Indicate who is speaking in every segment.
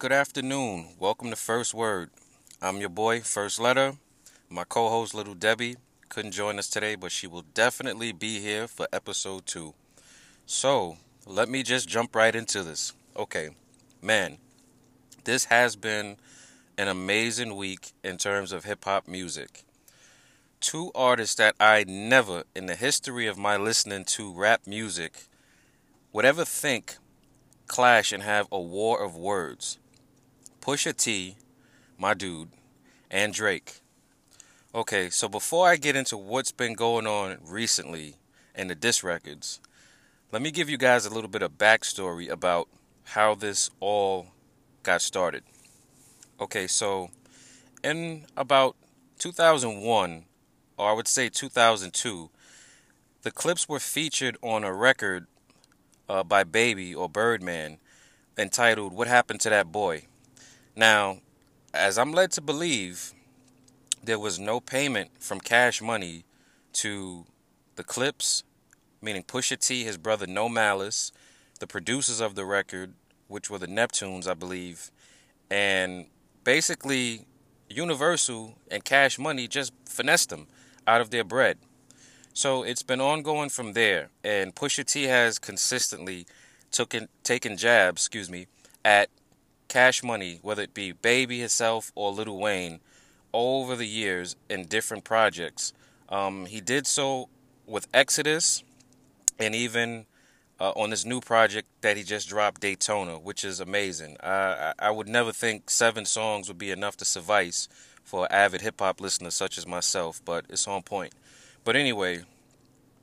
Speaker 1: good afternoon. Welcome to First Word. I'm your boy, First Letter. My co host, Little Debbie, couldn't join us today, but she will definitely be here for episode two. So, let me just jump right into this. Okay, man, this has been an amazing week in terms of hip hop music. Two artists that I never, in the history of my listening to rap music, would ever think clash and have a war of words. Pusha T, my dude, and Drake. Okay, so before I get into what's been going on recently and the diss records, let me give you guys a little bit of backstory about how this all got started. Okay, so in about 2001, or I would say 2002, the Clipse were featured on a record uh, by Baby or Birdman entitled What Happened to That Boy. Now, as I'm led to believe, there was no payment from Cash Money to the Clipse, meaning Pusha T, his brother No Malice, the producers of the record, which were the Neptunes, I believe, and basically Universal and Cash Money just finessed them out of their bread. So it's been ongoing from there, and Pusha T has consistently taken taken jabs, excuse me, at Cash Money, whether it be Baby himself or Lil Wayne, over the years in different projects. Um, he did so with Exodus, and even uh, on this new project that he just dropped, Daytona, which is amazing. I, I would never think seven songs would be enough to suffice for an avid hip hop listener such as myself, but it's on point. But anyway,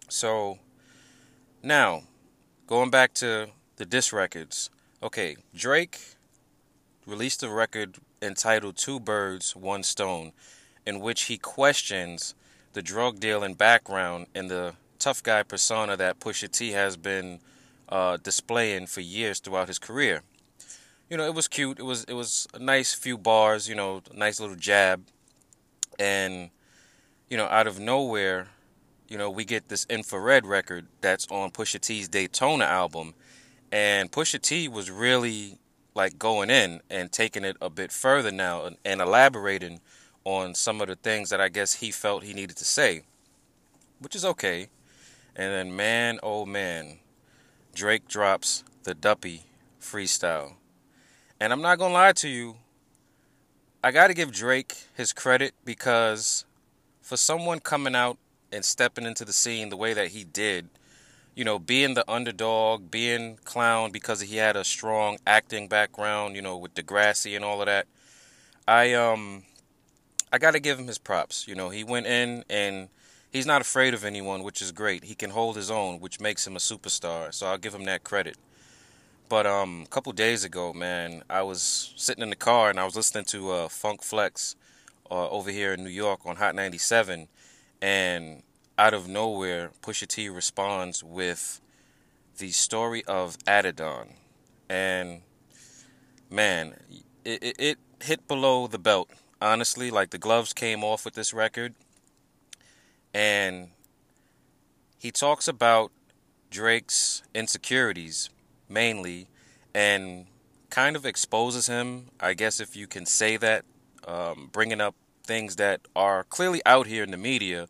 Speaker 1: so now going back to the diss records. Okay, Drake released a record entitled Two Birds, One Stone, in which he questions the drug dealing background and the tough guy persona that Pusha T has been uh, displaying for years throughout his career. You know, it was cute. It was it was a nice few bars. You know, nice little jab, and you know, out of nowhere, you know, we get this infrared record that's on Pusha T's Daytona album, and Pusha T was really like going in and taking it a bit further now and, and elaborating on some of the things that I guess he felt he needed to say, which is okay. And then, man, oh man, Drake drops the Duppy freestyle. And I'm not going to lie to you, I got to give Drake his credit because for someone coming out and stepping into the scene the way that he did, you know, being the underdog, being clown because he had a strong acting background, you know, with Degrassi and all of that. I um I got to give him his props. You know, he went in and he's not afraid of anyone, which is great. He can hold his own, which makes him a superstar. So I'll give him that credit. But um, a couple days ago, man, I was sitting in the car and I was listening to uh, Funk Flex uh, over here in New York on Hot 97, and out of nowhere, Pusha T responds with the story of Adidon, and man, it, it, it hit below the belt. Honestly, like the gloves came off with this record, and he talks about Drake's insecurities mainly, and kind of exposes him. I guess if you can say that, um, bringing up things that are clearly out here in the media,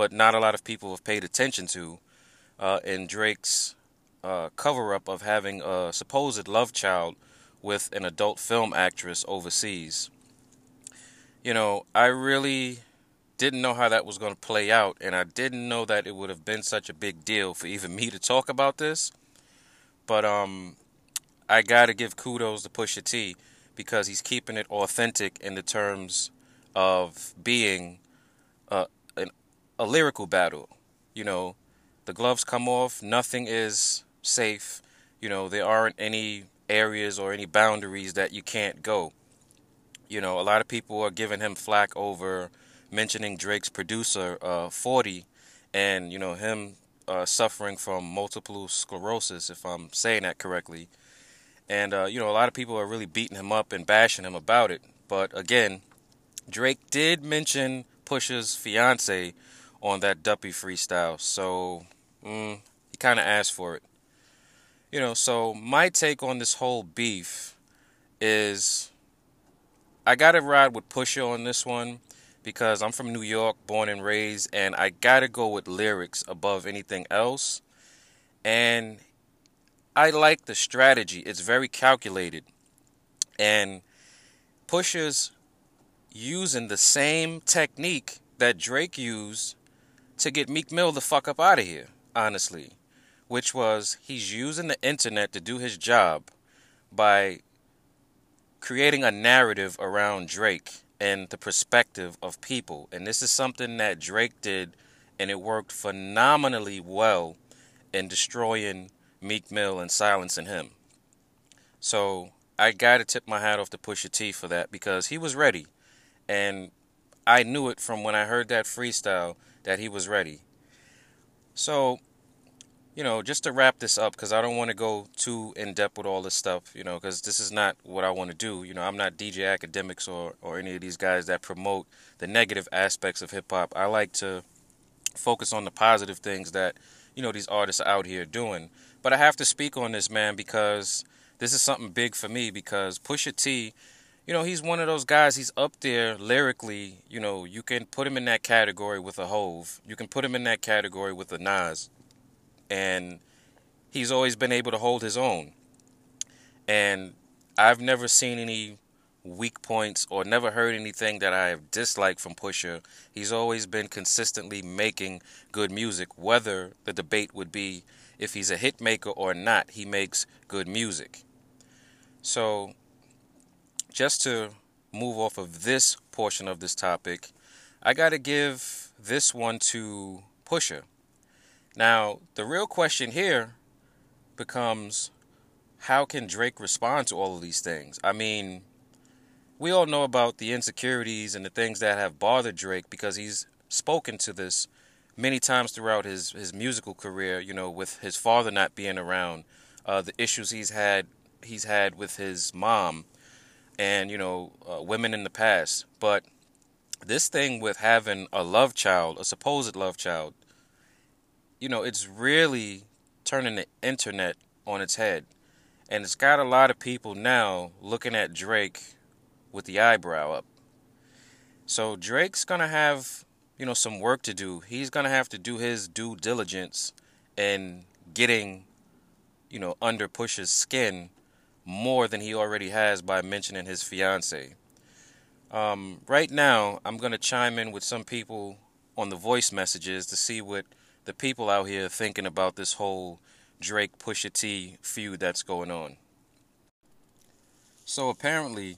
Speaker 1: but not a lot of people have paid attention to. Uh, in Drake's uh, cover up of having a supposed love child with an adult film actress overseas. You know, I really didn't know how that was going to play out, and I didn't know that it would have been such a big deal for even me to talk about this. But um, I got to give kudos to Pusha T because he's keeping it authentic in the terms of being a lyrical battle. You know, the gloves come off, nothing is safe. You know, there aren't any areas or any boundaries that you can't go. You know, a lot of people are giving him flack over mentioning Drake's producer, uh, 40, and, you know, him uh, suffering from multiple sclerosis, if I'm saying that correctly. And, uh, you know, a lot of people are really beating him up and bashing him about it. But again, Drake did mention Pusha's fiance on that Duppy freestyle. So, mm, he kind of asked for it. You know, so my take on this whole beef is I gotta ride with Pusha on this one because I'm from New York, born and raised, and I gotta go with lyrics above anything else. And I like the strategy. It's very calculated. And Pusha's using the same technique that Drake used to get Meek Mill the fuck up out of here, honestly. Which was he's using the internet to do his job by creating a narrative around Drake and the perspective of people. And this is something that Drake did, and it worked phenomenally well in destroying Meek Mill and silencing him. So I got to tip my hat off to Pusha T for that because he was ready. And I knew it from when I heard that freestyle that he was ready. So you know, just to wrap this up, because I don't want to go too in depth with all this stuff, you know, because this is not what I want to do. You know, I'm not DJ Akademiks or, or any of these guys that promote the negative aspects of hip hop. I like to focus on the positive things that, you know, these artists are out here doing. But I have to speak on this, man, because this is something big for me, because Pusha T, you know, he's one of those guys, he's up there lyrically, you know, you can put him in that category with a Hov. You can put him in that category with a Nas and he's always been able to hold his own. And I've never seen any weak points or never heard anything that I have disliked from Pusha. He's always been consistently making good music, whether the debate would be if he's a hit maker or not, he makes good music. So, just to move off of this portion of this topic, I got to give this one to Pusha. Now, the real question here becomes how can Drake respond to all of these things? I mean, we all know about the insecurities and the things that have bothered Drake because he's spoken to this many times throughout his, his musical career, you know, with his father not being around, uh, the issues he's had he's had with his mom and, you know, uh, women in the past. But this thing with having a love child, a supposed love child, you know, it's really turning the internet on its head. And it's got a lot of people now looking at Drake with the eyebrow up. So Drake's to have, you know, some work to do. He's to have to do his due diligence in getting, you know, under Pusha's skin more than he already has by mentioning his fiance. Um, right now, I'm going to chime in with some people on the voice messages to see what the people out here are thinking about this whole Drake Pusha T feud that's going on. So apparently,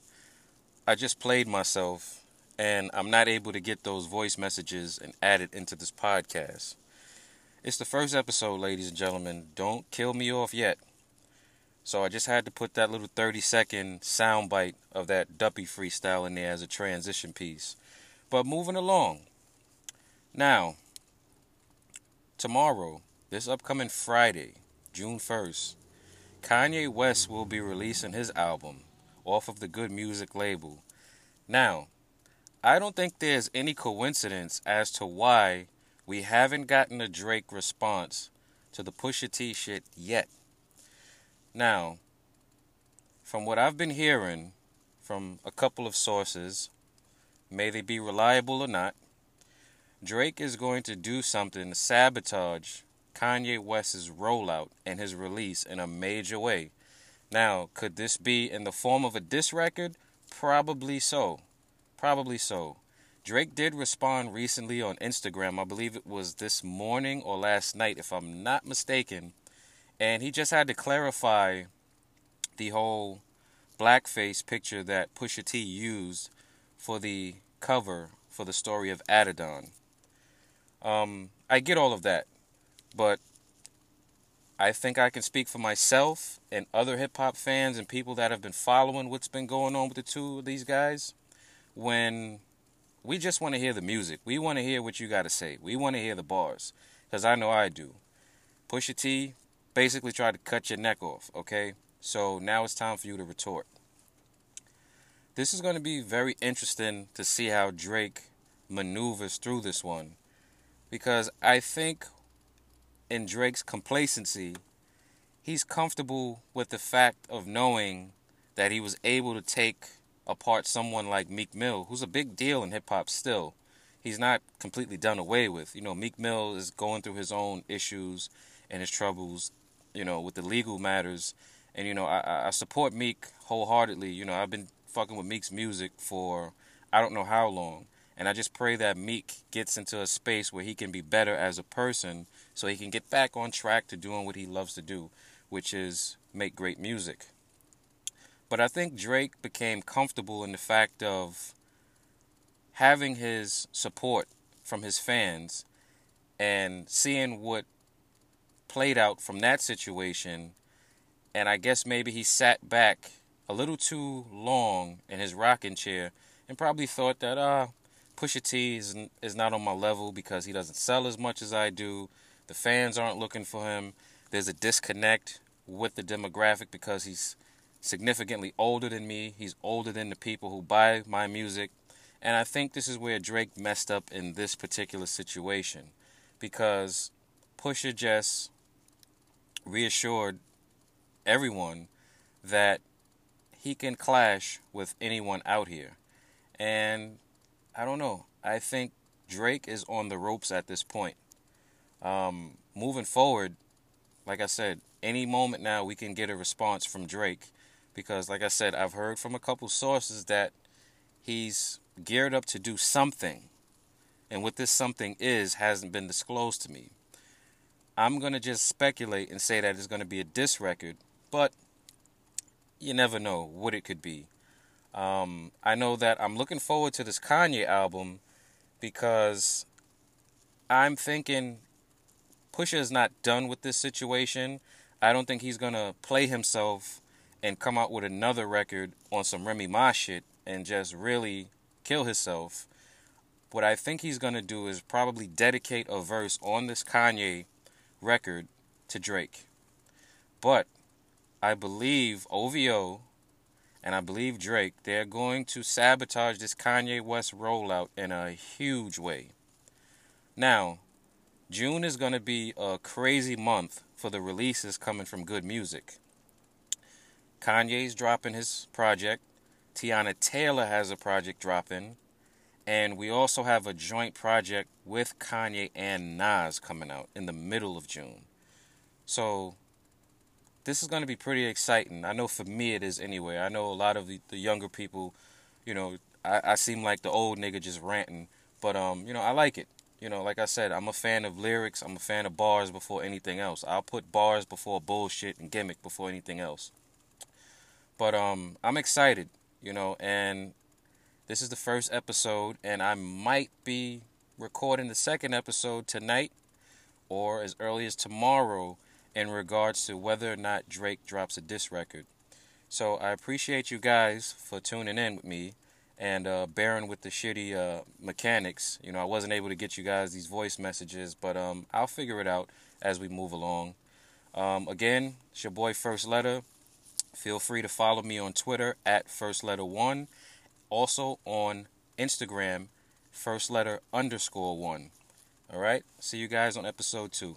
Speaker 1: I just played myself and I'm not able to get those voice messages and add it into this podcast. It's the first episode, ladies and gentlemen. Don't kill me off yet. So I just had to put that little 30 second soundbite of that Duppy freestyle in there as a transition piece. But moving along. Now, Tomorrow, this upcoming Friday, June 1st, Kanye West will be releasing his album off of the G.O.O.D. Music label. Now, I don't think there's any coincidence as to why we haven't gotten a Drake response to the Pusha T shit yet. Now, from what I've been hearing from a couple of sources, may they be reliable or not, Drake is going to do something to sabotage Kanye West's rollout and his release in a major way. Now, could this be in the form of a diss record? Probably so. Probably so. Drake did respond recently on Instagram. I believe it was this morning or last night, if I'm not mistaken. And he just had to clarify the whole blackface picture that Pusha T used for the cover for the story of Adidon. Um, I get all of that, but I think I can speak for myself and other hip hop fans and people that have been following what's been going on with the two of these guys. When we just want to hear the music, we want to hear what you got to say. We want to hear the bars, because I know I do. Pusha T basically tried to cut your neck off. Okay, so now it's time for you to retort. This is going to be very interesting to see how Drake maneuvers through this one because I think in Drake's complacency, he's comfortable with the fact of knowing that he was able to take apart someone like Meek Mill, who's a big deal in hip hop still. He's not completely done away with. You know, Meek Mill is going through his own issues and his troubles, you know, with the legal matters. And, you know, I, I support Meek wholeheartedly. You know, I've been fucking with Meek's music for I don't know how long. And I just pray that Meek gets into a space where he can be better as a person so he can get back on track to doing what he loves to do, which is make great music. But I think Drake became comfortable in the fact of having his support from his fans and seeing what played out from that situation. And I guess maybe he sat back a little too long in his rocking chair and probably thought that, ah, uh, Pusha T is, is not on my level because he doesn't sell as much as I do. The fans aren't looking for him. There's a disconnect with the demographic because he's significantly older than me. He's older than the people who buy my music. And I think this is where Drake messed up in this particular situation because Pusha just reassured everyone that he can clash with anyone out here. And I don't know. I think Drake is on the ropes at this point. Um, moving forward, like I said, any moment now we can get a response from Drake because, like I said, I've heard from a couple sources that he's geared up to do something. And what this something is hasn't been disclosed to me. I'm going to just speculate and say that it's going to be a diss record, but you never know what it could be. Um, I know that I'm looking forward to this Kanye album because I'm thinking Pusha is not done with this situation. I don't think he's going to play himself and come out with another record on some Remy Ma shit and just really kill himself. What I think he's gonna do is probably dedicate a verse on this Kanye record to Drake. But I believe OVO and I believe Drake, they're going to sabotage this Kanye West rollout in a huge way. Now, June is going to be a crazy month for the releases coming from G.O.O.D. Music. Kanye's dropping his project. Teyana Taylor has a project dropping. And we also have a joint project with Kanye and Nas coming out in the middle of June. So this is going to be pretty exciting. I know for me it is anyway. I know a lot of the, younger people, you know, I, I seem like the old nigga just ranting. But, um, you know, I like it. You know, like I said, I'm a fan of lyrics. I'm a fan of bars before anything else. I'll put bars before bullshit and gimmick before anything else. But um, I'm excited, you know, and this is the first episode, and I might be recording the second episode tonight or as early as tomorrow in regards to whether or not Drake drops a diss record. So I appreciate you guys for tuning in with me and uh, bearing with the shitty uh, mechanics. You know, I wasn't able to get you guys these voice messages, but um, I'll figure it out as we move along. Um, again, it's your boy First Letter. Feel free to follow me on Twitter at first letter one. Also on Instagram, first letter underscore one. All right. See you guys on episode two.